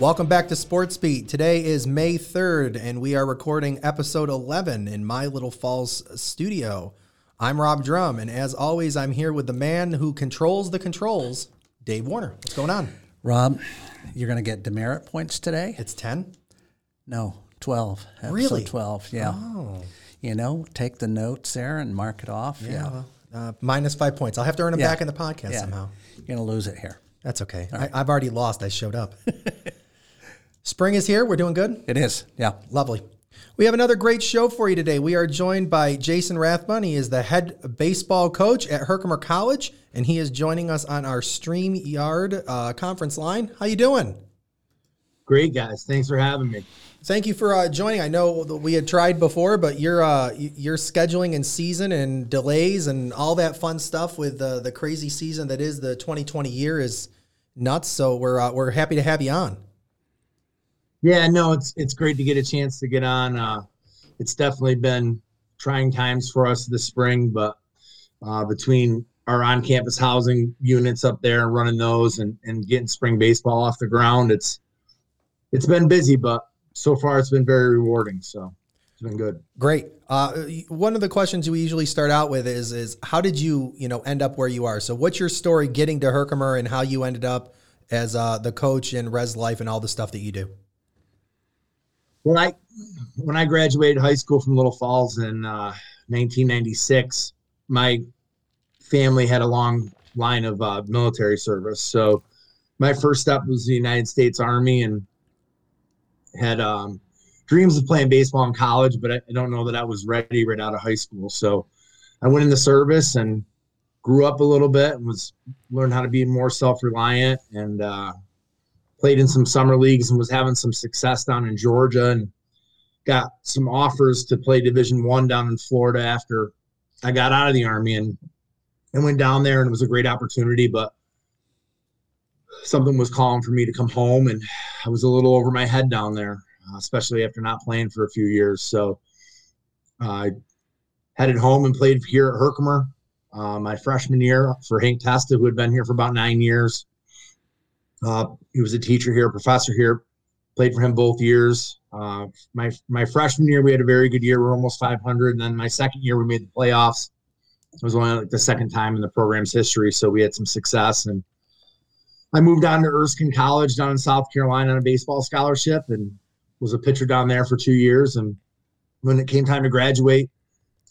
Welcome back to Sports Beat. Today is May 3rd, and we are recording episode 11 in my Little Falls studio. I'm Rob Drum, and as always, I'm here with the man who controls the controls, Dave Warner. What's going on? Rob, you're going to get demerit points today? It's 10? No, 12. Episode Really? 12, yeah. Oh. You know, take the notes there and mark it off. Yeah. well, uh, minus five points. I'll have to earn them Yeah. back in the podcast Yeah. somehow. You're going to lose it here. That's okay. I, I've already lost. I showed up. Spring is here. We're doing good. It is, yeah. Lovely. We have another great show for you today. We are joined by Jason Rathbun. He is the head baseball coach at Herkimer College, and he is joining us on our StreamYard uh, conference line. How you doing? Great guys, thanks for having me. Thank you for uh, joining. I know that we had tried before, but your uh, your scheduling and season and delays and all that fun stuff with uh, the crazy season that is the 2020 year is nuts. So we're uh, we're happy to have you on. Yeah, no, it's it's great to get a chance to get on. Uh, it's definitely been trying times for us this spring, but uh, between our on-campus housing units up there and running those and, and getting spring baseball off the ground, it's it's been busy, but so far it's been very rewarding. So it's been good. Great. Uh, one of the questions we usually start out with is is how did you you know end up where you are? So what's your story getting to Herkimer and how you ended up as uh, the coach in Res Life and all the stuff that you do? When I when I graduated high school from Little Falls in uh, 1996, my family had a long line of uh, military service. So my first step was the United States Army, and had um, dreams of playing baseball in college, but I, don't know that I was ready right out of high school. So I went in the service and grew up a little bit and was learned how to be more self reliant and. Uh, played in some summer leagues and was having some success down in Georgia and got some offers to play division one down in Florida after I got out of the army and and went down there and it was a great opportunity, but something was calling for me to come home and I was a little over my head down there, uh, especially after not playing for a few years. So uh, I headed home and played here at Herkimer uh, my freshman year for Hank Testa, who had been here for about nine years. Uh, he was a teacher here, a professor here. Played for him both years. Uh, my my freshman year, we had a very good year. We were almost 500. And then my second year, we made the playoffs. It was only like the second time in the program's history, so we had some success. And I moved on to Erskine College down in South Carolina on a baseball scholarship, and was a pitcher down there for two years. And when it came time to graduate,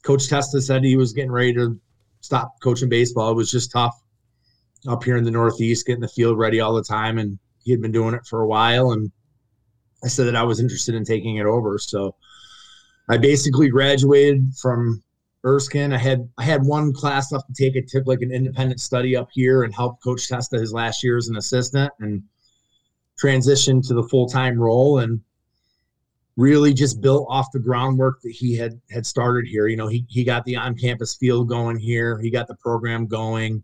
Coach Testa said he was getting ready to stop coaching baseball. It was just tough up here in the Northeast, getting the field ready all the time. And he had been doing it for a while. And I said that I was interested in taking it over. So I basically graduated from Erskine. I had I had one class left to take. I took like an independent study up here and helped Coach Testa his last year as an assistant and transitioned to the full time role and really just built off the groundwork that he had had started here. You know, he he got the on campus field going here. He got the program going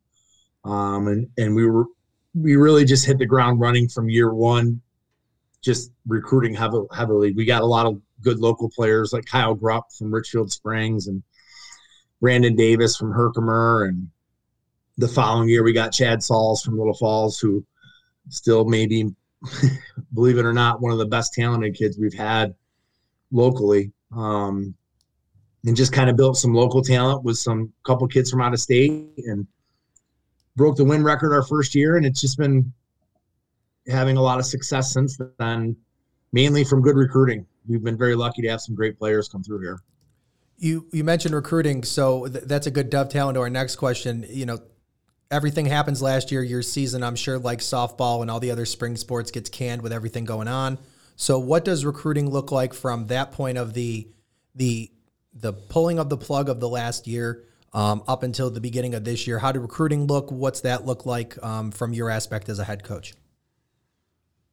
um, and and we were we really just hit the ground running from year one, just recruiting heavily. We got a lot of good local players like Kyle Grupp from Richfield Springs and Brandon Davis from Herkimer, and the following year we got Chad Sauls from Little Falls, who still maybe, believe it or not, one of the best talented kids we've had locally. Um, and just kind of built some local talent with some couple kids from out of state and broke the win record our first year, and it's just been having a lot of success since then, mainly from good recruiting. We've been very lucky to have some great players come through here. You you mentioned recruiting, so th- that's a good dovetail into our next question. You know, everything happens last year. Your season, I'm sure, like softball and all the other spring sports, gets canned with everything going on. So, what does recruiting look like from that point of the the the pulling of the plug of the last year um, up until the beginning of this year? How did recruiting look? What's that look like um, from your aspect as a head coach?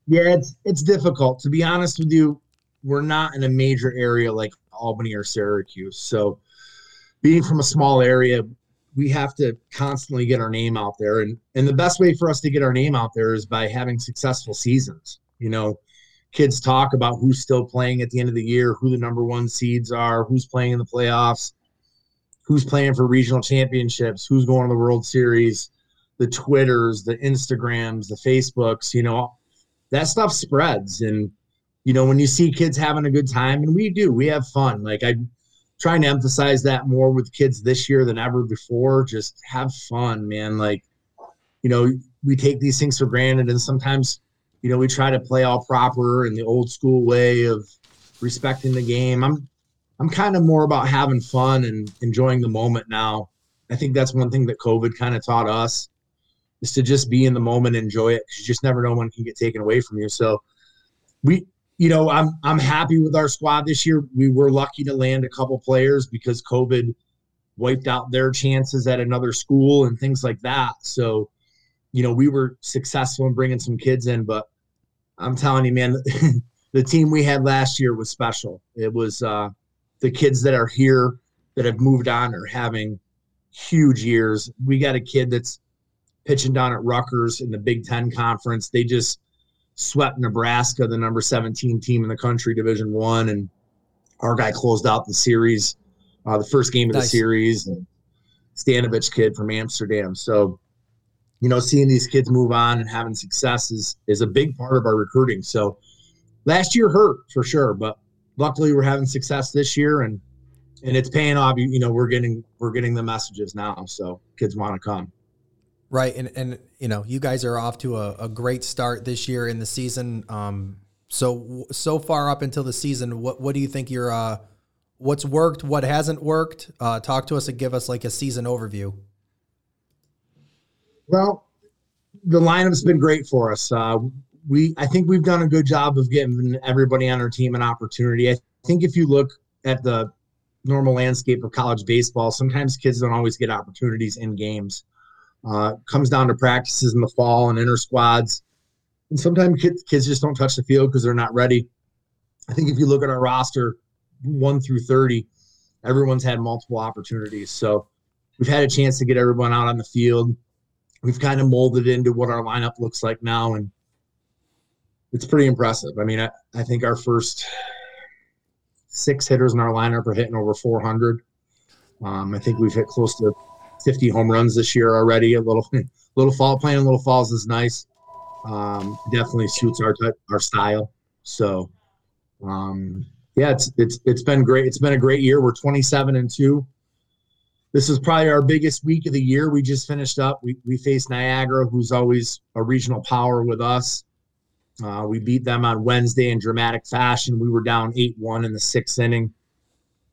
Yeah, it's it's difficult to be honest with you. We're not in a major area like Albany or Syracuse, so being from a small area, we have to constantly get our name out there, and and the best way for us to get our name out there is by having successful seasons. You know, kids talk about who's still playing at the end of the year, who the number one seeds are, who's playing in the playoffs, who's playing for regional championships, who's going to the World Series, the Twitters, the Instagrams, the Facebooks, you know, that stuff spreads. And, you know, when you see kids having a good time, and we do, we have fun. Like I'm trying to emphasize that more with kids this year than ever before. Just have fun, man. Like, you know, we take these things for granted and sometimes, you know, we try to play all proper in the old school way of respecting the game. I'm I'm kind of more about having fun and enjoying the moment now. I think that's one thing that COVID kind of taught us is to just be in the moment, enjoy it. You just never know when can get taken away from you. So we, you know, I'm I'm happy with our squad this year. We were lucky to land a couple players because COVID wiped out their chances at another school and things like that. So, you know, we were successful in bringing some kids in, but I'm telling you, man, the team we had last year was special. It was uh, the kids that are here that have moved on are having huge years. We got a kid that's pitching down at Rutgers in the Big Ten conference. They just swept Nebraska, the number 17 team in the country, Division One, and our guy closed out the series, uh, the first game of nice. the series. And Stanovich kid from Amsterdam. So, you know, seeing these kids move on and having success is is a big part of our recruiting. So, last year hurt for sure, but luckily we're having success this year and and it's paying off. You, you know, we're getting we're getting the messages now, so kids want to come. Right, and and you know, you guys are off to a, a great start this year in the season. Um, so so far up until the season, what what do you think your uh, what's worked, what hasn't worked? Uh, talk to us and give us like a season overview. Well, the lineup's been great for us. Uh, we I think we've done a good job of getting everybody on our team an opportunity. I think if you look at the normal landscape of college baseball, sometimes kids don't always get opportunities in games. Uh, comes down to practices in the fall and inter squads. And sometimes kids, kids just don't touch the field because they're not ready. I think if you look at our roster, one through 30, everyone's had multiple opportunities. So we've had a chance to get everyone out on the field. We've kind of molded into what our lineup looks like now. And it's pretty impressive. I mean, I, I think our first six hitters in our lineup are hitting over 400. Um, I think we've hit close to 50 home runs this year already. A little, little fall playing a little falls is nice. Um, definitely suits our type, our style. So, um, yeah, it's it's it's been great. It's been a great year. We're 27 and two. This is probably our biggest week of the year. We just finished up. We we faced Niagara, who's always a regional power with us. Uh, we beat them on Wednesday in dramatic fashion. We were down 8 1 in the sixth inning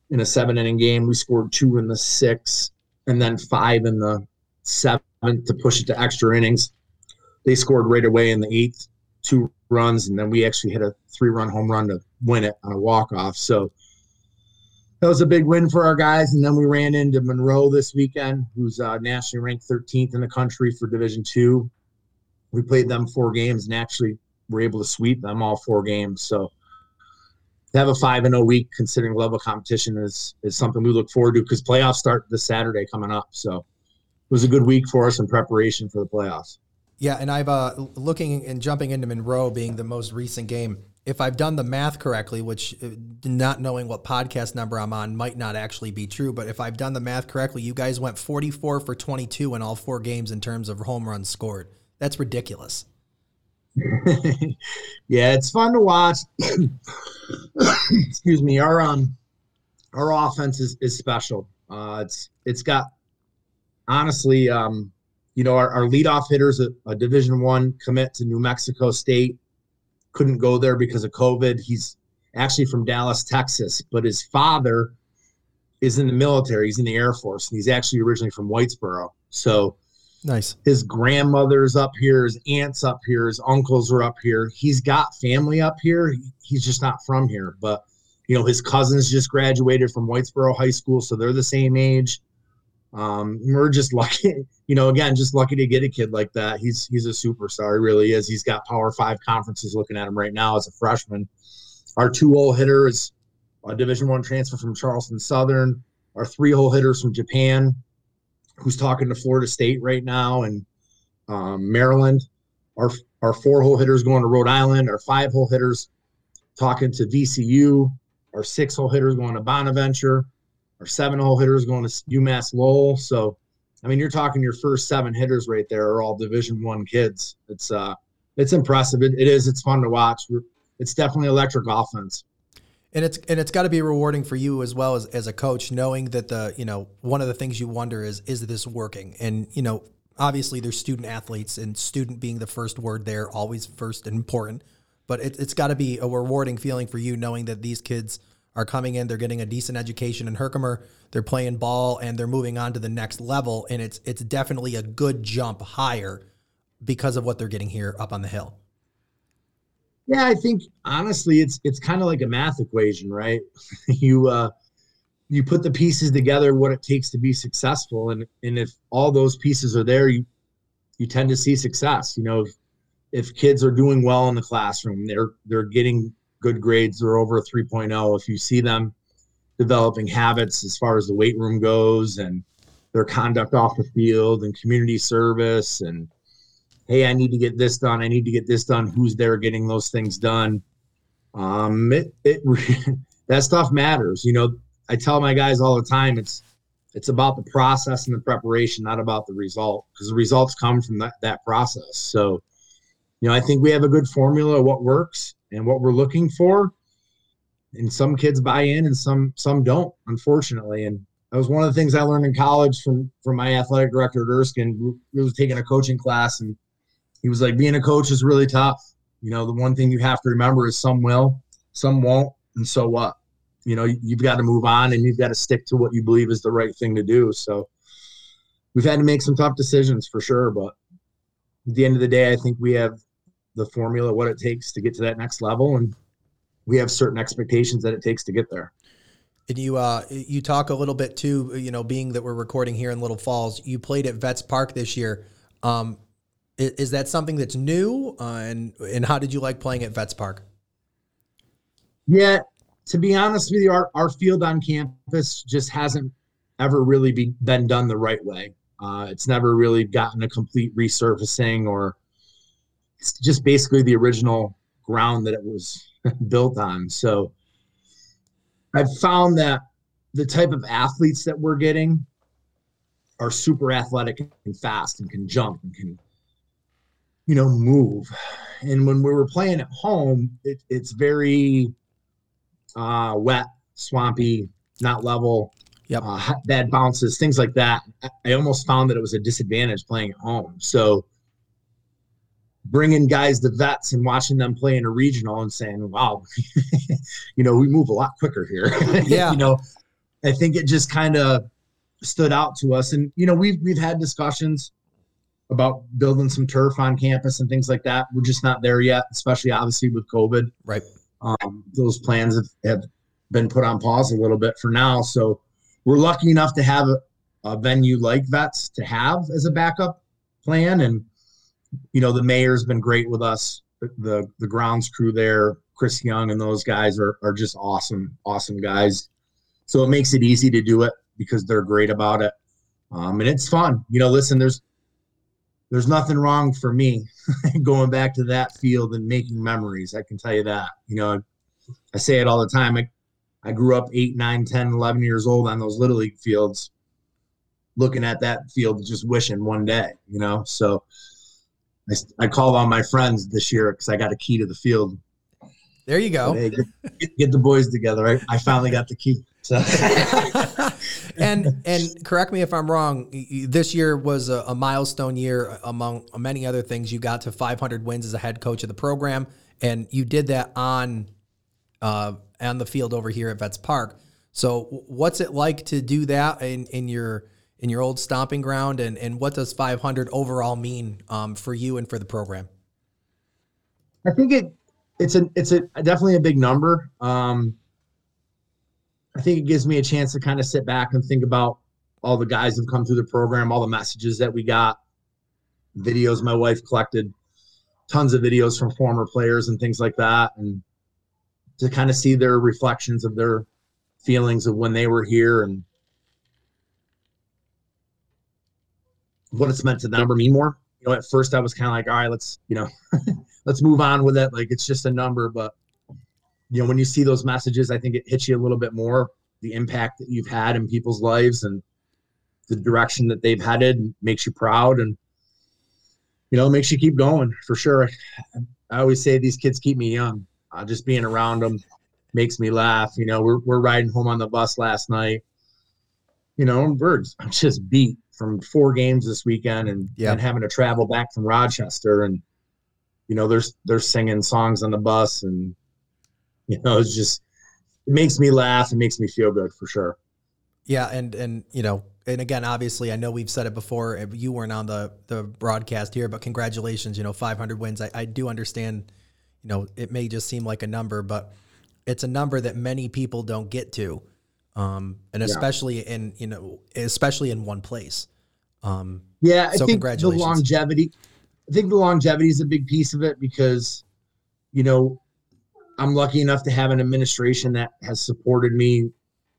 in a seven inning game. We scored two in the sixth and then five in the seventh to push it to extra innings. They scored right away in the eighth, two runs, and then we actually hit a three run home run to win it on a walk off. So that was a big win for our guys. And then we ran into Monroe this weekend, who's uh, nationally ranked 13th in the country for Division Two. We played them four games and actually were able to sweep them all four games. So to have a five and a week, considering level competition, is is something we look forward to because playoffs start this Saturday coming up. So it was a good week for us in preparation for the playoffs. Yeah, and I've uh, looking and jumping into Monroe being the most recent game. If I've done the math correctly, which uh, not knowing what podcast number I'm on might not actually be true, but if I've done the math correctly, you guys went 44 for 22 in all four games in terms of home runs scored. That's ridiculous. yeah, it's fun to watch. Excuse me. Our um our offense is, is special. Uh, it's it's got honestly, um, you know, our, our leadoff hitters a, a Division One commit to New Mexico State couldn't go there because of COVID. He's actually from Dallas, Texas, but his father is in the military. He's in the Air Force, and he's actually originally from Whitesboro. So Nice. His grandmother's up here, his aunts up here, his uncles are up here. He's got family up here. He's just not from here. But you know, his cousins just graduated from Whitesboro High School, so they're the same age. Um, we're just lucky, you know, again, just lucky to get a kid like that. He's he's a superstar. He really is. He's got Power Five conferences looking at him right now as a freshman. Our two hole hitter is a Division One transfer from Charleston Southern. Our three hole hitters from Japan who's talking to Florida State right now and um, Maryland. Our our four hole hitters going to Rhode Island. Our five hole hitters talking to VCU. Our six hole hitters going to Bonaventure. Our seven hole hitters going to UMass Lowell. So, I mean, you're talking your first seven hitters right there are all Division One kids. It's uh, it's impressive. It, it is. It's fun to watch. It's definitely electric offense. And it's and it's got to be rewarding for you as well as as a coach, knowing that the you know one of the things you wonder is is this working? And you know obviously there's student athletes and student being the first word there, always first and important. But it, it's got to be a rewarding feeling for you knowing that these kids are coming in, they're getting a decent education in Herkimer, they're playing ball, and they're moving on to the next level. And it's it's definitely a good jump higher because of what they're getting here up on the hill. Yeah, I think honestly, it's it's kind of like a math equation, right? you uh, you put the pieces together, what it takes to be successful, and and if all those pieces are there, you you tend to see success. You know, if, if kids are doing well in the classroom, they're they're getting good grades, they're over a 3.0. If you see them developing habits as far as the weight room goes and their conduct off the field and community service and hey, I need to get this done. I need to get this done. Who's there getting those things done? Um, it, it that stuff matters. You know, I tell my guys all the time, it's it's about the process and the preparation, not about the result, because the results come from that that process. So, you know, I think we have a good formula of what works and what we're looking for. And some kids buy in, and some some don't, unfortunately. And that was one of the things I learned in college from from my athletic director at Erskine. He was taking a coaching class, and he was like, being a coach is really tough. You know, the one thing you have to remember is some will, some won't, and so what? You know, you've got to move on and you've got to stick to what you believe is the right thing to do. So we've had to make some tough decisions for sure, but at the end of the day, I think we have the formula, what it takes to get to that next level, and we have certain expectations that it takes to get there. And you uh, you talk a little bit too, you know, being that we're recording here in Little Falls. You played at Vets Park this year. Um, is, is that something that's new? Uh, and and how did you like playing at Vets Park? Yeah, to be honest with you, our, our field on campus just hasn't ever really be, been done the right way. Uh, it's never really gotten a complete resurfacing, or it's just basically the original ground that it was built on. So I've found that the type of athletes that we're getting are super athletic and fast and can jump and can you know, move. And when we were playing at home, it, it's very uh, wet, swampy, not level, yep. uh, bad bounces, things like that. I almost found that it was a disadvantage playing at home. So bringing guys to vets and watching them play in a regional and saying, wow, you know, we move a lot quicker here. Yeah. you know, I think it just kind of stood out to us. And, you know, we've, we've had discussions about building some turf on campus and things like that. We're just not there yet, especially obviously with COVID. Right. Um, those plans have, have been put on pause a little bit for now. So we're lucky enough to have a, a venue like Vets to have as a backup plan. And, you know, the mayor's been great with us. The, the, the grounds crew there, Chris Young and those guys are, are just awesome, awesome guys. So it makes it easy to do it because they're great about it. Um, and it's fun. You know, listen, there's there's nothing wrong for me going back to that field and making memories. I can tell you that. You know, I say it all the time. I, I grew up 8, 9, 10, 11 years old on those little league fields, looking at that field, just wishing one day, you know. So I, I called on my friends this year because I got a key to the field. There you go. Hey, get, get, the boys together. I, I finally got the key. So. and and correct me if I'm wrong. This year was a, a, milestone year among many other things. You got to 500 wins as a head coach of the program, and you did that on uh, on the field over here at Vets Park. So, what's it like to do that in, in your in your old stomping ground, and and what does 500 overall mean um, for you and for the program? I think it it's a it's a definitely a big number. Um, I think it gives me a chance to kind of sit back and think about all the guys who've come through the program, all the messages that we got, videos my wife collected, tons of videos from former players and things like that, and to kind of see their reflections of their feelings of when they were here and what it's meant to them or me more. You know, at first I was kind of like, all right, let's, you know, let's move on with it. Like it's just a number, but you know, when you see those messages, I think it hits you a little bit more. The impact that you've had in people's lives and the direction that they've headed makes you proud. And you know, makes you keep going for sure. I always say these kids keep me young. Uh, just being around them makes me laugh. You know, we're we're riding home on the bus last night. You know, birds i'm just beat from four games this weekend and, Yeah. and having to travel back from Rochester and you know, there's they're singing songs on the bus and you know, it's just it makes me laugh. It makes me feel good for sure. Yeah, and and you know, and again, obviously, I know we've said it before. You weren't on the the broadcast here, but congratulations. You know, 500 wins. I, I do understand. You know, it may just seem like a number, but it's a number that many people don't get to, um, and especially in you know, especially in one place. Um, Yeah, I So think the congratulations. longevity. I think the longevity is a big piece of it because, you know, I'm lucky enough to have an administration that has supported me,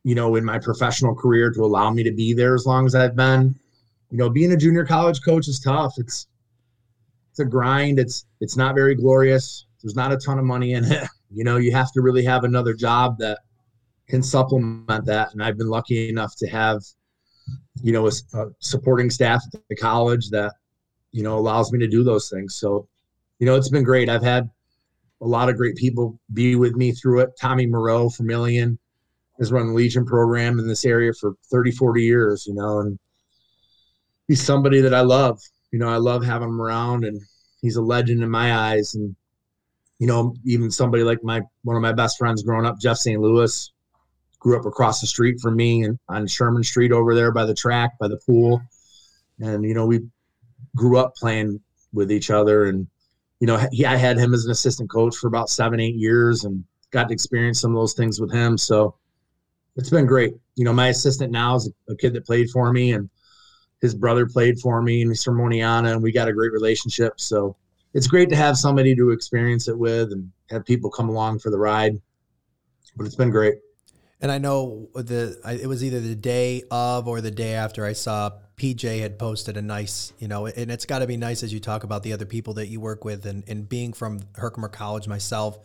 you know, in my professional career to allow me to be there as long as I've been. You know, being a junior college coach is tough. It's it's a grind. It's it's not very glorious. There's not a ton of money in it. You know, you have to really have another job that can supplement that. And I've been lucky enough to have you know, a supporting staff at the college that, you know, allows me to do those things. So, you know, it's been great. I've had a lot of great people be with me through it. Tommy Moreau from Ilion has run the Legion program in this area for 30, 40 years, you know, and he's somebody that I love. You know, I love having him around and he's a legend in my eyes. And, you know, even somebody like my one of my best friends growing up, Jeff St. Louis, grew up across the street from me and on Sherman Street over there by the track, by the pool. And, you know, we grew up playing with each other. And, you know, he, I had him as an assistant coach for about seven, eight years and got to experience some of those things with him. So it's been great. You know, my assistant now is a kid that played for me and his brother played for me and he's from Moniana and we got a great relationship. So it's great to have somebody to experience it with and have people come along for the ride. But it's been great. And I know the I, it was either the day of or the day after I saw PJ had posted a nice, you know, and it's got to be nice as you talk about the other people that you work with, and, and being from Herkimer College myself,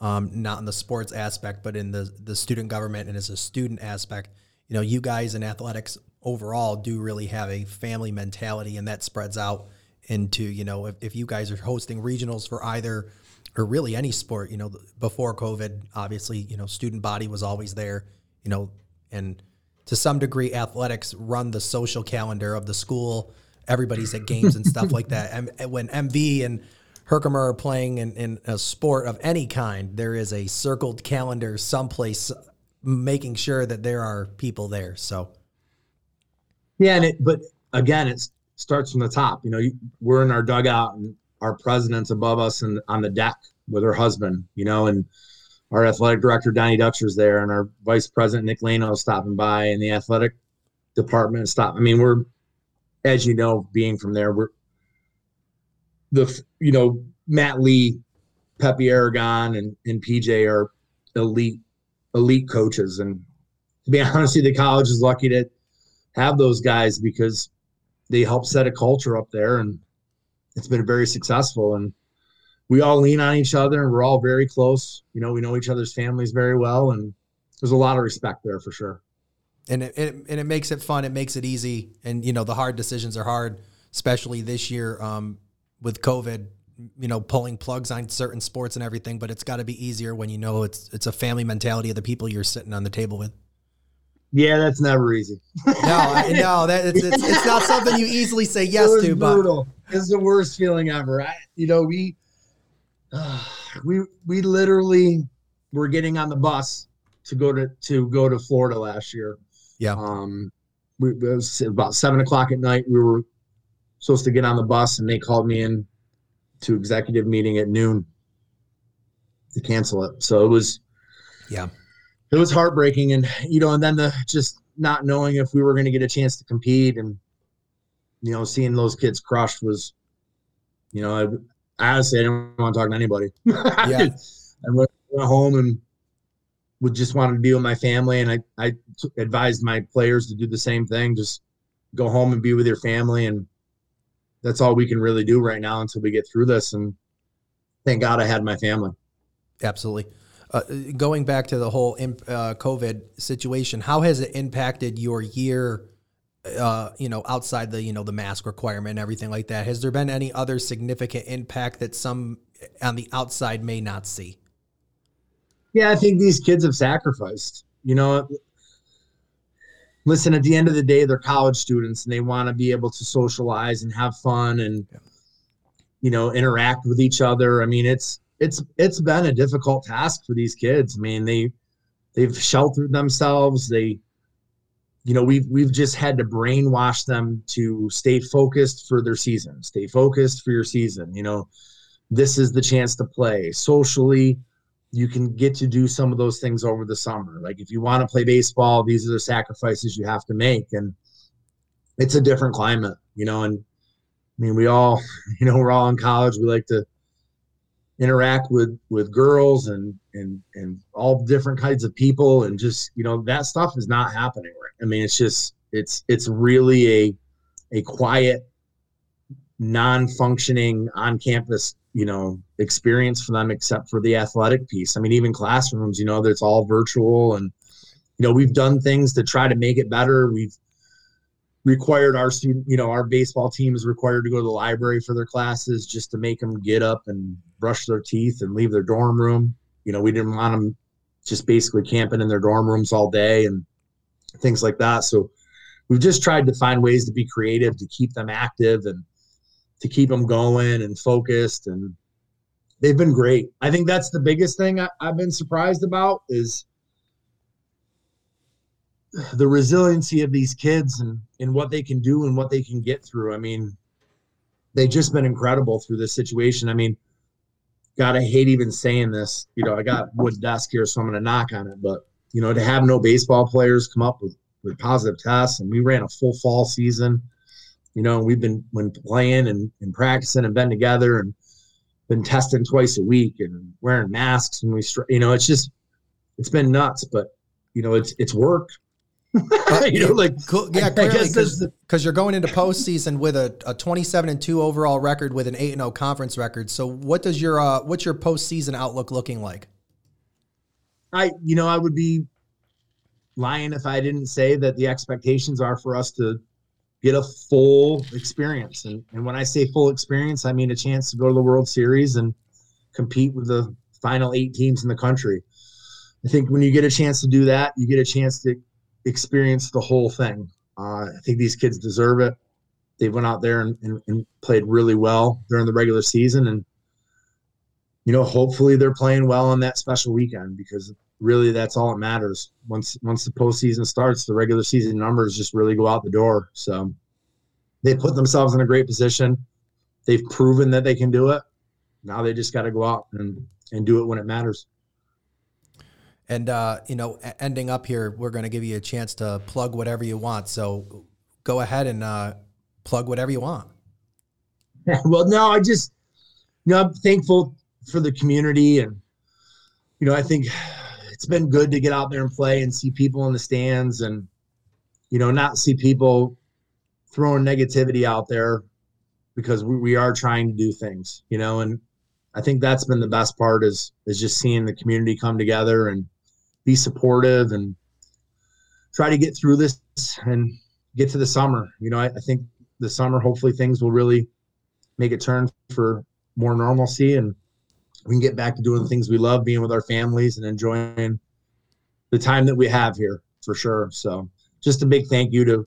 um, not in the sports aspect, but in the the student government and as a student aspect, you know, you guys in athletics overall do really have a family mentality, and that spreads out into, you know, if, if you guys are hosting regionals for either or really any sport, you know, before COVID, obviously, you know, student body was always there, you know, and to some degree, athletics run the social calendar of the school. Everybody's at games and stuff like that. And eh, when MV and Herkimer are playing in, in a sport of any kind, there is a circled calendar someplace making sure that there are people there. So, Yeah, and it, but again, it starts from the top. You know, you, we're in our dugout, and our president's above us and on the deck with her husband. You know, and our athletic director Donnie Dutcher's there, and our vice president Nick Lano stopping by, and the athletic department stop. I mean, we're, as you know, being from there, we're the you know Matt Lee, Pepe Aragon, and and PJ are elite elite coaches, and to be honest, the college is lucky to have those guys because they help set a culture up there and it's been very successful and we all lean on each other and we're all very close you know we know each other's families very well and there's a lot of respect there for sure and it, it and it makes it fun. It makes it easy. And you know, the hard decisions are hard, especially this year um, with COVID. You know, pulling plugs on certain sports and everything. But it's got to be easier when you know it's it's a family mentality of the people you're sitting on the table with. Yeah that's never easy No, I, no, that it's, it's it's not something you easily say yes it was to. But brutal it's the worst feeling ever I, you know we we we literally were getting on the bus to go to to go to florida last year yeah, Um, we, it was about seven o'clock at night. We were supposed to get on the bus, and they called me in to executive meeting at noon to cancel it. So it was, yeah, it was heartbreaking, and you know, and then the just not knowing if we were going to get a chance to compete, and you know, seeing those kids crushed was, you know, I, I honestly I didn't want to talk to anybody. Yeah. I went, home and would just wanted to be with my family, and I I t- advised my players to do the same thing. Just go home and be with your family, and that's all we can really do right now until we get through this. And thank God I had my family. absolutely. Uh, going back to the whole imp, uh, COVID situation, how has it impacted your year uh, you know, outside the you know the mask requirement and everything like that, has there been any other significant impact that some on the outside may not see? Yeah, I think these kids have sacrificed. You know, listen, at the end of the day, they're college students and they want to be able to socialize and have fun and yeah. you know interact with each other. I mean, it's it's it's been a difficult task for these kids. I mean, they they've sheltered themselves. They you know we've we've just had to brainwash them to stay focused for their season stay focused for your season you know this is the chance to play socially you can get to do some of those things over the summer like if you want to play baseball these are the sacrifices you have to make and it's a different climate you know and i mean we all you know we're all in college we like to interact with with girls and and and all different kinds of people and just you know that stuff is not happening right. I mean it's just it's it's really a a quiet non-functioning on campus you know experience for them except for the athletic piece. I mean even classrooms you know that's all virtual and you know we've done things to try to make it better. We've required our student, you know, our baseball team is required to go to the library for their classes just to make them get up and brush their teeth and leave their dorm room. You know, we didn't want them just basically camping in their dorm rooms all day and things like that. So we've just tried to find ways to be creative to keep them active and to keep them going and focused and they've been great. I think that's the biggest thing I, have been surprised about is the resiliency of these kids and, and what they can do and what they can get through. I mean, they've just been incredible through this situation. I mean, God, I hate even saying this. You know, I got wood desk here, so I'm going to knock on it. But, you know, to have no baseball players come up with, with positive tests, and we ran a full fall season. You know, we've been when playing and, and practicing and been together and been testing twice a week and wearing masks and we, you know, it's just, it's been nuts. But, you know, it's it's work you know, like cool. yeah, clearly because you're going into postseason with a, a 27 and two overall record with an eight and zero conference record. So what does your uh, what's your postseason outlook looking like? I you know I would be lying if I didn't say that the expectations are for us to get a full experience, and and when I say full experience, I mean a chance to go to the World Series and compete with the final eight teams in the country. I think when you get a chance to do that, you get a chance to experience the whole thing. Uh, I think these kids deserve it. They went out there and, and, and, played really well during the regular season, and you know, hopefully they're playing well on that special weekend because really that's all that matters. Once once the postseason starts, the regular season numbers just really go out the door. So they put themselves in a great position. They've proven that they can do it. Now they just got to go out and and do it when it matters. And uh, you know, ending up here, we're going to give you a chance to plug whatever you want. So go ahead and uh, plug whatever you want. well, no, I just, you know, I'm thankful for the community, and you know, I think it's been good to get out there and play and see people in the stands, and you know, not see people throwing negativity out there because we, we are trying to do things, you know, and I think that's been the best part is is just seeing the community come together and be supportive and try to get through this and get to the summer. You know, I, I think the summer hopefully things will really make a turn for more normalcy and we can get back to doing the things we love, being with our families and enjoying the time that we have here for sure. So just a big thank you to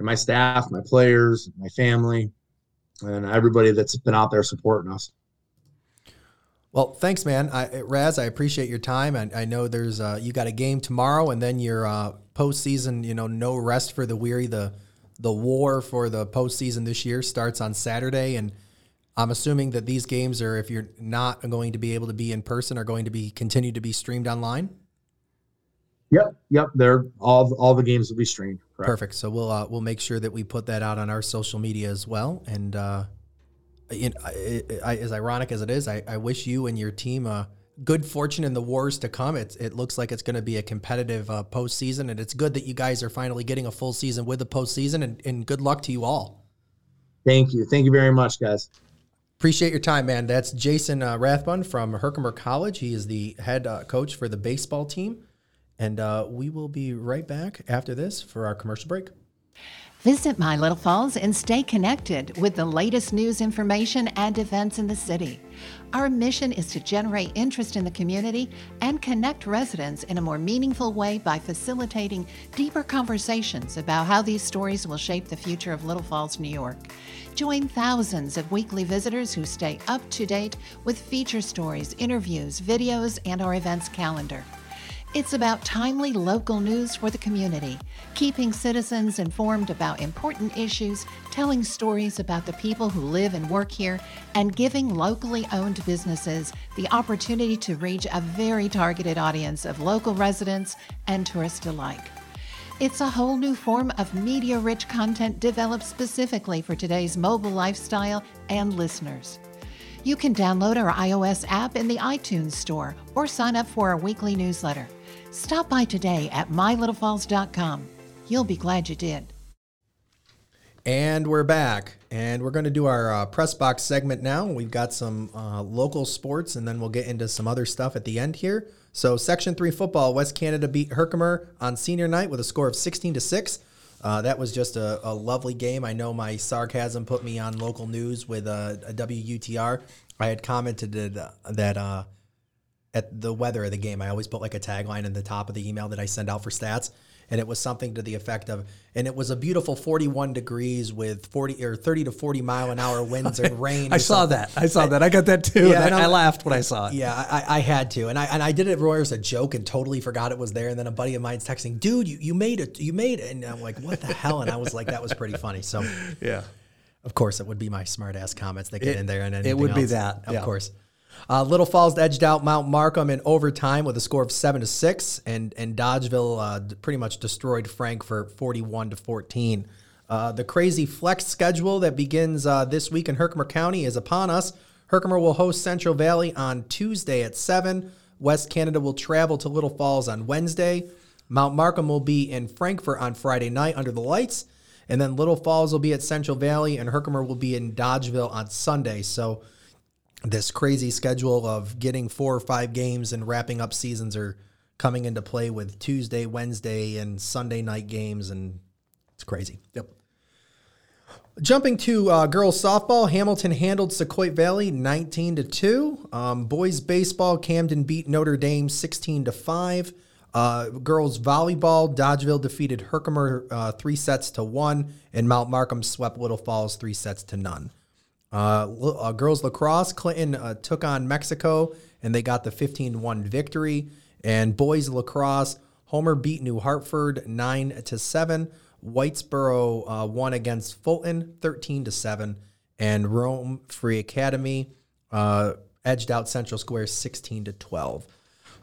my staff, my players, my family, and everybody that's been out there supporting us. Well, thanks, man. I, Raz, I appreciate your time. And I know there's uh, you got a game tomorrow, and then your uh, postseason. You know, no rest for the weary. The the war for the postseason this year starts on Saturday, and I'm assuming that these games are, if you're not going to be able to be in person, are going to be continued to be streamed online. Yep, yep. They're all all the games will be streamed. Correct. Perfect. So we'll uh, we'll make sure that we put that out on our social media as well, and uh, you know, I, I, as ironic as it is, I, I wish you and your team uh, good fortune in the wars to come. It, it looks like it's going to be a competitive uh, postseason, and it's good that you guys are finally getting a full season with the postseason, and, and good luck to you all. Thank you. Thank you very much, guys. Appreciate your time, man. That's Jason uh, Rathbun from Herkimer College. He is the head uh, coach for the baseball team. And uh, we will be right back after this for our commercial break. Visit My Little Falls and stay connected with the latest news, information, and events in the city. Our mission is to generate interest in the community and connect residents in a more meaningful way by facilitating deeper conversations about how these stories will shape the future of Little Falls, New York. Join thousands of weekly visitors who stay up to date with feature stories, interviews, videos, and our events calendar. It's about timely local news for the community, keeping citizens informed about important issues, telling stories about the people who live and work here, and giving locally owned businesses the opportunity to reach a very targeted audience of local residents and tourists alike. It's a whole new form of media rich content developed specifically for today's mobile lifestyle and listeners. You can download our iOS app in the iTunes Store or sign up for our weekly newsletter. Stop by today at mylittlefalls.com. You'll be glad you did. And we're back, and we're going to do our uh, press box segment now. We've got some uh, local sports, and then we'll get into some other stuff at the end here. So, Section Three football, West Canada beat Herkimer on senior night with a score of sixteen to six. Uh, that was just a, a, lovely game. I know my sarcasm put me on local news with uh, a, a WUTR. I had commented that, that uh, at the weather of the game, I always put like a tagline in the top of the email that I send out for stats and it was something to the effect of and it was a beautiful 41 degrees with 40 or 30 to 40 mile an hour winds and rain i saw that. I saw that. I got that too. Yeah, I, I, laughed when i saw it. Yeah I, I, had to and i and i did it roy as a joke and totally forgot it was there and then a buddy of mine's texting dude you, you made it you made it and i'm like what the hell? And i was like that was pretty funny. So yeah. of course it would be my smart ass comments that get it, in there and it would else. be that of yeah. course uh, Little Falls edged out Mount Markham in overtime with a score of seven to six, and and Dolgeville uh, pretty much destroyed Frankfort forty-one to fourteen. Uh, the crazy flex schedule that begins uh, this week in Herkimer County is upon us. Herkimer will host Central Valley on Tuesday at seven. West Canada will travel to Little Falls on Wednesday. Mount Markham will be in Frankfort on Friday night under the lights. And then Little Falls will be at Central Valley, and Herkimer will be in Dolgeville on Sunday. So this crazy schedule of getting four or five games and wrapping up seasons are coming into play with Tuesday, Wednesday, and Sunday night games, and it's crazy. Yep. Jumping to uh, girls softball, Hamilton handled Sauquoit Valley 19 to two. Um, boys baseball, Camden beat Notre Dame 16 to five. Uh, girls volleyball, Dolgeville defeated Herkimer uh, three sets to one, and Mount Markham swept Little Falls three sets to none. Uh, uh, girls lacrosse, Clinton uh, took on Mexico and they got the 15 1 victory. And boys lacrosse, Homer beat New Hartford 9 to 7. Whitesboro uh, won against Fulton 13 to 7. And Rome Free Academy uh, edged out Central Square 16 to 12.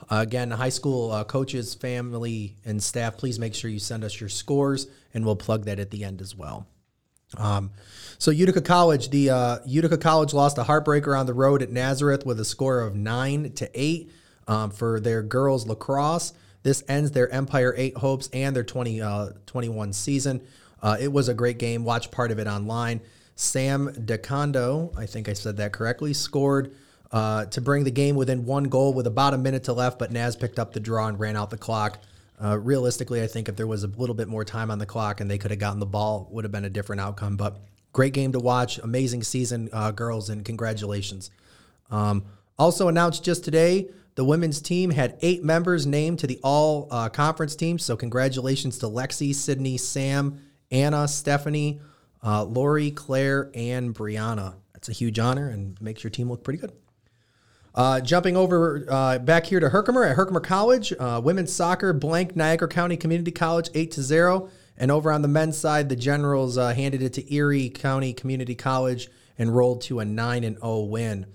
Uh, again, high school uh, coaches, family, and staff, please make sure you send us your scores, and we'll plug that at the end as well. Um, so Utica College, the uh, Utica College lost a heartbreaker on the road at Nazareth with a score of nine to eight um, for their girls lacrosse. This ends their Empire Eight hopes and their 2021 uh, season. Uh, it was a great game. Watch part of it online. Sam DeCondo, I think I said that correctly, scored uh, to bring the game within one goal with about a minute to left, but Naz picked up the draw and ran out the clock. Uh, realistically, I think if there was a little bit more time on the clock and they could have gotten the ball, would have been a different outcome. But great game to watch, amazing season, uh, girls, and congratulations. Um, also announced just today, the women's team had eight members named to the all uh, conference team. So congratulations to Lexi, Sydney, Sam, Anna, Stephanie, uh, Lori, Claire, and Brianna. That's a huge honor and makes your team look pretty good. Uh, jumping over uh, back here to Herkimer at Herkimer College, uh, women's soccer blank Niagara County Community College eight to zero, and over on the men's side, the Generals uh, handed it to Erie County Community College and rolled to a nine and zero win.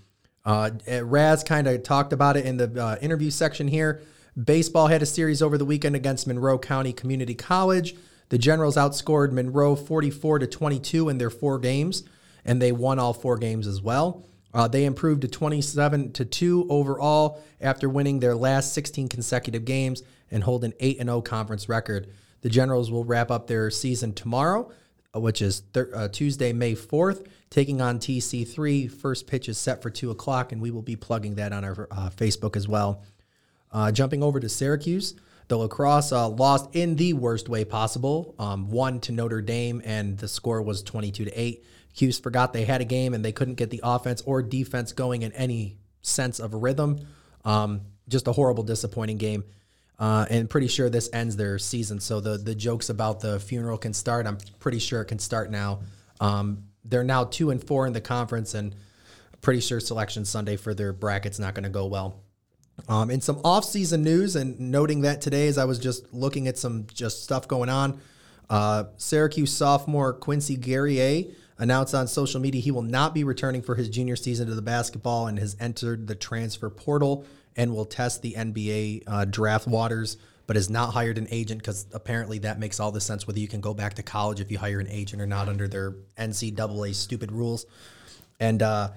Uh, Raz kind of talked about it in the uh, interview section here. Baseball had a series over the weekend against Monroe County Community College. The Generals outscored Monroe 44 to 22 in their four games, and they won all four games as well. Uh, they improved to 27 to 2 overall after winning their last 16 consecutive games and hold an 8 0 conference record. The Generals will wrap up their season tomorrow, uh, which is thir- uh, Tuesday, May 4th, taking on TC3. First pitch is set for 2 o'clock, and we will be plugging that on our uh, Facebook as well. Uh, jumping over to Syracuse, The lacrosse uh, lost in the worst way possible, um, one to Notre Dame, and the score was 22 to 8. Hughes forgot they had a game and they couldn't get the offense or defense going in any sense of rhythm. Um, just a horrible, disappointing game. Uh, and pretty sure this ends their season. So the the jokes about the funeral can start. I'm pretty sure it can start now. Um, they're now two and four in the conference, and pretty sure selection Sunday for their bracket's not going to go well. Um, in some off-season news, and noting that today as I was just looking at some just stuff going on, uh, Syracuse sophomore Quincy Guerrier announced on social media he will not be returning for his junior season to the basketball and has entered the transfer portal and will test the NBA uh, draft waters, but has not hired an agent because apparently that makes all the sense whether you can go back to college if you hire an agent or not under their NCAA stupid rules. And uh,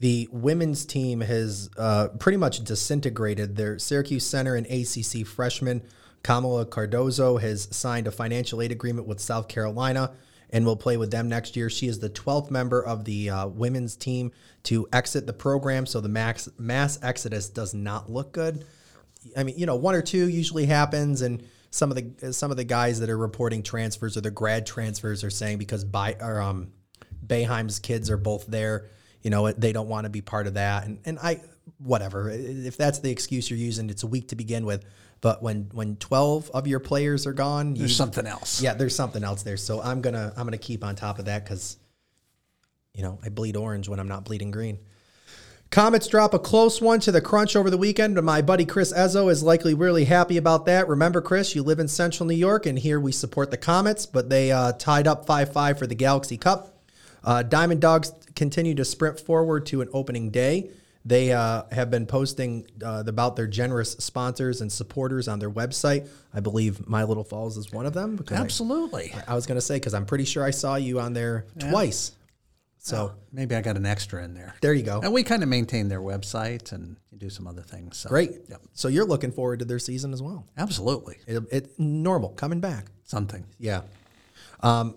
the women's team has uh, pretty much disintegrated. Their Syracuse center and ACC freshman Kamilla Cardoso has signed a financial aid agreement with South Carolina and will play with them next year. She is the 12th member of the uh, women's team to exit the program, so the max mass exodus does not look good. I mean, you know, one or two usually happens, and some of the some of the guys that are reporting transfers or the grad transfers are saying because by or um, Boeheim's kids are both there, you know, they don't want to be part of that, and and I whatever if that's the excuse you're using, it's a week to begin with. But when when 12 of your players are gone, There's you, something else. yeah, there's something else there. So I'm gonna I'm gonna keep on top of that because, you know, I bleed orange when I'm not bleeding green. Comets drop a close one to the crunch over the weekend, and my buddy Chris Ezzo is likely really happy about that. Remember, Chris, you live in Central New York, and here we support the Comets, but they uh, tied up 5 5 for the Galaxy Cup. Uh, Diamond Dogs continue to sprint forward to an opening day. They uh, have been posting uh, about their generous sponsors and supporters on their website. I believe My Little Falls is one of them. because I- Absolutely. I, was going to say, because I'm pretty sure I saw you on there twice. So Maybe I got an extra in there. there you go. And we kind of maintain their website and do some other things. So. Great. Yep. So you're looking forward to their season as well. Absolutely. It, it normal coming back. Something. Yeah. Um,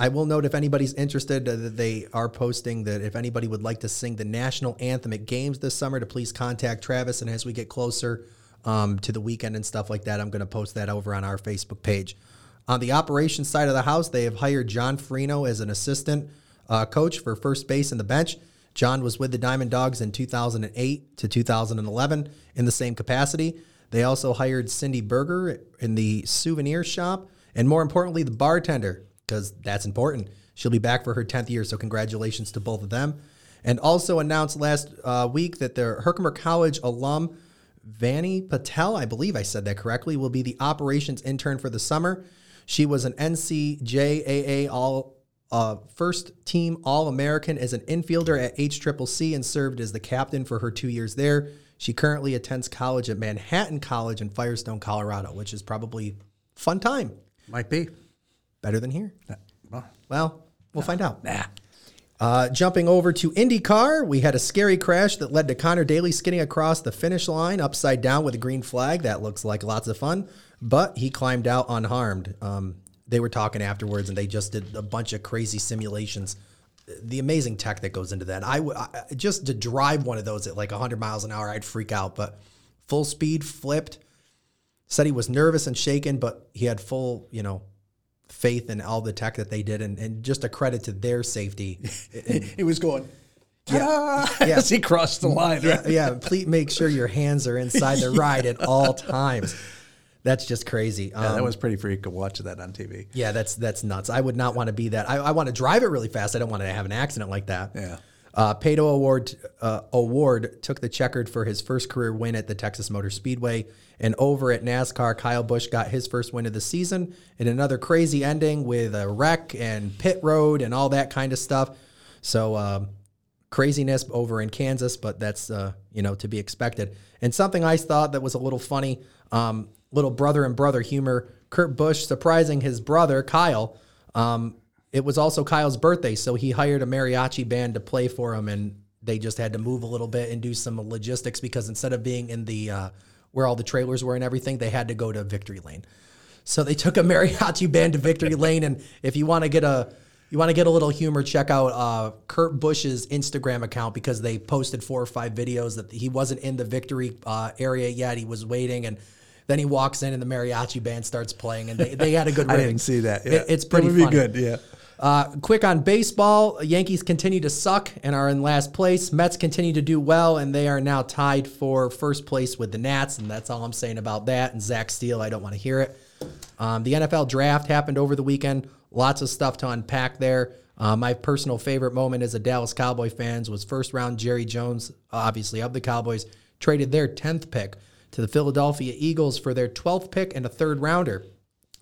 I will note if anybody's interested uh, that they are posting that if anybody would like to sing the national anthem at games this summer, to please contact Travis. And as we get closer um, to the weekend and stuff like that, I'm going to post that over on our Facebook page. On the operations side of the house, they have hired John Farino as an assistant uh, coach for first base and the bench. John was with the Diamond Dogs in 2008 to 2011 in the same capacity. They also hired Cindy Berger in the souvenir shop, and more importantly, the bartender, because that's important. She'll be back for her 10th year, so congratulations to both of them. And also announced last uh, week that the Herkimer College alum, Vanny Patel, I believe I said that correctly, will be the operations intern for the summer. She was an NJCAA All uh, first team All American as an infielder at HCCC and served as the captain for her two years there. She currently attends college at Manhattan College in Firestone, Colorado, which is probably fun time. Might be. Better than here. Well, Well, we'll find out. nah. Uh, jumping over to IndyCar, we had a scary crash that led to Conor Daly skidding across the finish line upside down with a green flag. That looks like lots of fun, but he climbed out unharmed. Um, they were talking afterwards, and they just did a bunch of crazy simulations. The amazing tech that goes into that. I, w- I just to drive one of those at like 100 miles an hour, I'd freak out. But full speed, flipped. Said he was nervous and shaken, but he had full, you know, faith in all the tech that they did, and, and just a credit to their safety. He was going, Yeah. yeah. as he crossed the line. yeah, Right? yeah. Please make sure your hands are inside the ride at all times. That's just crazy. Um, Yeah, that was pretty freak to watch that on TV. yeah, that's that's nuts. I would not want to be that. I, I want to drive it really fast. I don't want to have an accident like that. Yeah. Uh, Pato O'Ward uh, O'Ward took the checkered for his first career win at the Texas Motor Speedway, and over at NASCAR, Kyle Busch got his first win of the season in another crazy ending with a wreck and pit road and all that kind of stuff. So um, craziness over in Kansas, but that's uh, you know to be expected. And something I thought that was a little funny, um, little brother and brother humor. Kurt Busch surprising his brother Kyle. Um, it was also Kyle's birthday, so he hired a mariachi band to play for him, and they just had to move a little bit and do some logistics because instead of being in the uh, where all the trailers were and everything, they had to go to Victory Lane. So they took a mariachi band to Victory Lane, and if you want to get a you want to get a little humor, check out uh, Kurt Busch's Instagram account because they posted four or five videos that he wasn't in the Victory uh, area yet. He was waiting, and Then he walks in and the mariachi band starts playing, and they, they had a good. I didn't see that. It- it's pretty That would be funny. good, yeah. Uh, quick on baseball, Yankees continue to suck and are in last place. Mets continue to do well, and they are now tied for first place with the Nats, and that's all I'm saying about that. And Zach Steele, I don't want to hear it. Um, the NFL draft happened over the weekend. Lots of stuff to unpack there. Uh, my personal favorite moment as a Dallas Cowboy fans was first round Jerry Jones, obviously of the Cowboys, traded their 10th pick to the Philadelphia Eagles for their 12th pick and a third rounder.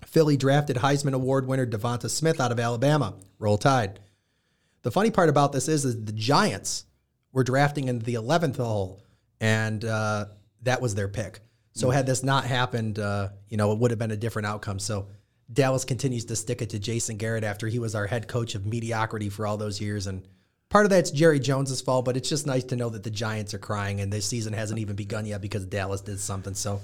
Philly drafted Heisman Award winner Devonta Smith out of Alabama. Roll Tide. The funny part about this is, is the Giants were drafting in the 11th hole, and uh, that was their pick. So had this not happened, uh, you know, it would have been a different outcome. So Dallas continues to stick it to Jason Garrett after he was our head coach of mediocrity for all those years. And part of that's Jerry Jones's fault, but it's just nice to know that the Giants are crying and this season hasn't even begun yet because Dallas did something. So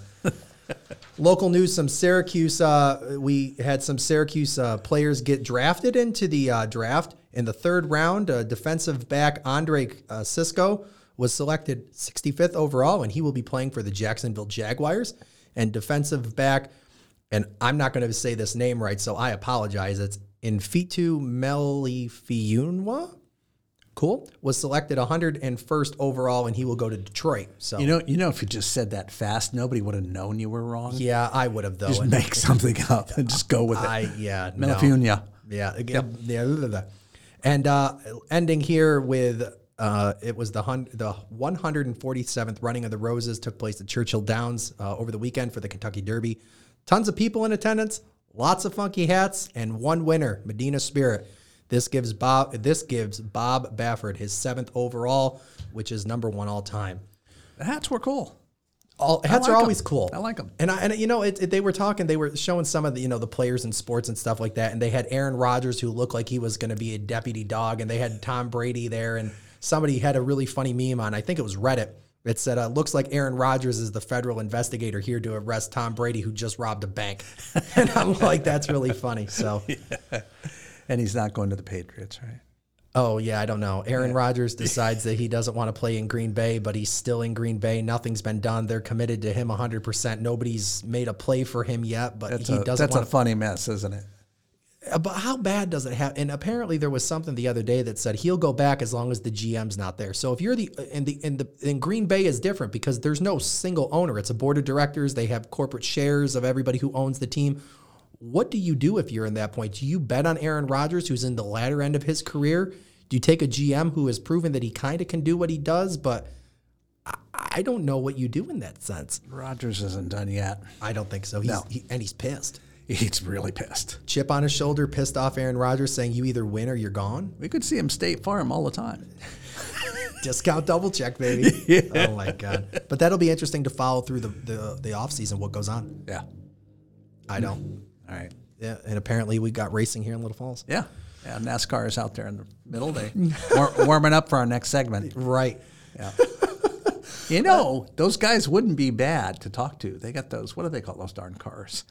Local news: Some Syracuse. Uh, we had some Syracuse uh, players get drafted into the uh, draft in the third round. Uh, defensive back Andre uh, Cisco was selected 65th overall, and he will be playing for the Jacksonville Jaguars. And defensive back, and I'm not going to say this name right, so I apologize. It's Infitu Melifiunwa. Cool. Was selected 101st overall, and he will go to Detroit. So You know, you know, if you just said that fast, nobody would have known you were wrong. yeah, I would have though. Just and- make something up and just go with it. I yeah, no. Yeah, again, yeah, and uh, ending here with uh, it was the hun- the 147th running of the Roses took place at Churchill Downs uh, over the weekend for the Kentucky Derby. Tons of people in attendance, lots of funky hats, and one winner, Medina Spirit. This gives Bob this gives Bob Baffert his seventh overall, which is number one all time. The hats were cool. All hats like are always cool. I like 'em. And I, and you know, it, it- they were talking. They were showing some of the you know the players in sports and stuff like that. And they had Aaron Rodgers who looked like he was going to be a deputy dog, and they had Tom Brady there. And somebody had a really funny meme on. I think it was Reddit. It said, uh, "Looks like Aaron Rodgers is the federal investigator here to arrest Tom Brady, who just robbed a bank." and I'm like, that's really funny. So, And he's not going to the Patriots, right? oh yeah, I don't know. Aaron Rodgers decides that he doesn't want to play in Green Bay, but he's still in Green Bay. Nothing's been done. They're committed to him 100. percent Nobody's made a play for him yet, but That's he a, doesn't that's a funny mess, isn't it? Uh, But how bad does it have? And apparently there was something the other day that said he'll go back as long as the GM's not there. So if you're the in the in the in Green Bay is different because there's no single owner. It's a board of directors. They have corporate shares of everybody who owns the team. What do you do if you're in that point? Do you bet on Aaron Rodgers, who's in the latter end of his career? Do you take a GM who has proven that he kind of can do what he does, but I, I don't know what you do in that sense. Rodgers isn't done yet. I don't think so. He's, No. he, and he's pissed. He's really pissed. Chip on his shoulder, pissed off Aaron Rodgers, saying you either win or you're gone. We could see him State Farm all the time. Discount double check, baby. Oh my god! But that'll be interesting to follow through the the, the off season. What goes on? Yeah. I don't. All right. Yeah, and apparently we got racing here in Little Falls. Yeah. Yeah. NASCAR is out there in the middle. They war- warming up for our next segment. Right. Yeah. You know, those guys wouldn't be bad to talk to. They got those. What do they call those darn cars?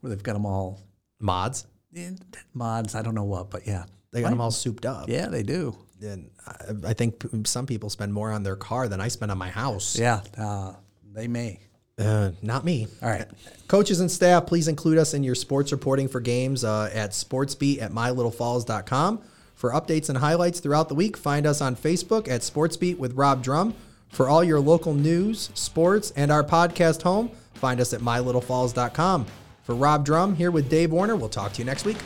Where they've got them all Mods. eh, mods. I don't know what, but yeah, They got them all souped up. yeah, they do. And I, I think p- some people spend more on their car than I spend on my house. Yeah, uh, they may. Uh, not me. All right. Coaches and staff, please include us in your sports reporting for games uh, at sportsbeat at mylittlefalls.com. For updates and highlights throughout the week, find us on Facebook at Sportsbeat with Rob Drum. For all your local news, sports, and our podcast home, find us at mylittlefalls.com. For Rob Drum, here with Dave Warner, we'll talk to you next week.